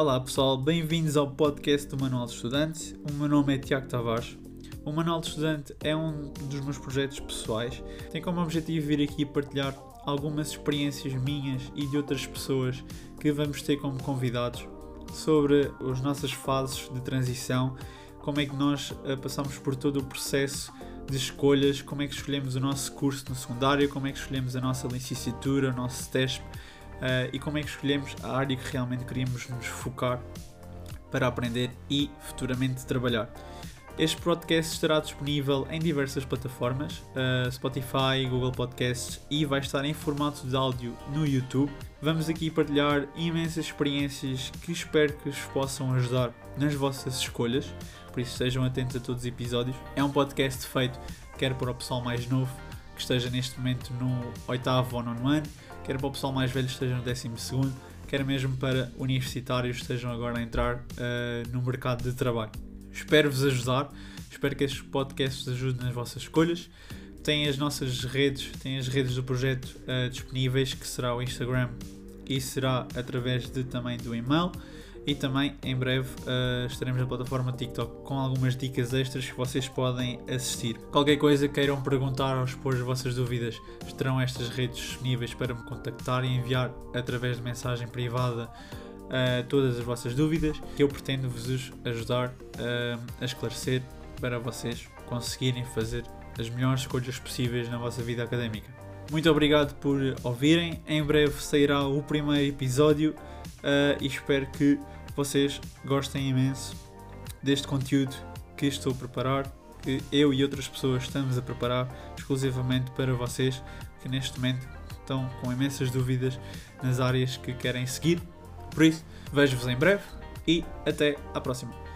Olá pessoal, bem-vindos ao podcast do Manual de Estudante. O meu nome é Tiago Tavares. O Manual de Estudante é um dos meus projetos pessoais. Tem como objetivo vir aqui partilhar algumas experiências minhas e de outras pessoas que vamos ter como convidados sobre as nossas fases de transição, como é que nós uh, passamos por todo o processo de escolhas, como é que escolhemos o nosso curso no secundário, como é que escolhemos a nossa licenciatura, o nosso TESP e como é que escolhemos a área que realmente queríamos nos focar para aprender e futuramente trabalhar. Este podcast estará disponível em diversas plataformas, uh, Spotify, Google Podcasts e vai estar em formato de áudio no YouTube. Vamos aqui partilhar imensas experiências que espero que vos possam ajudar nas vossas escolhas, por isso estejam atentos a todos os episódios. É um podcast feito quer para o pessoal mais novo que esteja neste momento no oitavo ou nono ano, quer para o pessoal mais velho que esteja no décimo segundo, quer mesmo para universitários que estejam agora a entrar uh, no mercado de trabalho. Espero vos ajudar, espero que estes podcasts ajudem nas vossas escolhas. Tem as nossas redes, tem as redes do projeto uh, disponíveis, que será o Instagram e será através de, também do e-mail. E também em breve uh, estaremos na plataforma TikTok com algumas dicas extras que vocês podem assistir. Qualquer coisa queiram perguntar ou expor as vossas dúvidas, estarão estas redes disponíveis para me contactar e enviar através de mensagem privada uh, todas as vossas dúvidas que eu pretendo vos ajudar uh, a esclarecer para vocês conseguirem fazer as melhores escolhas possíveis na vossa vida académica. Muito obrigado por ouvirem. Em breve sairá o primeiro episódio uh, e espero que vocês gostem imenso deste conteúdo que estou a preparar, que eu e outras pessoas estamos a preparar exclusivamente para vocês que neste momento estão com imensas dúvidas nas áreas que querem seguir. Por isso, vejo-vos em breve e até à próxima.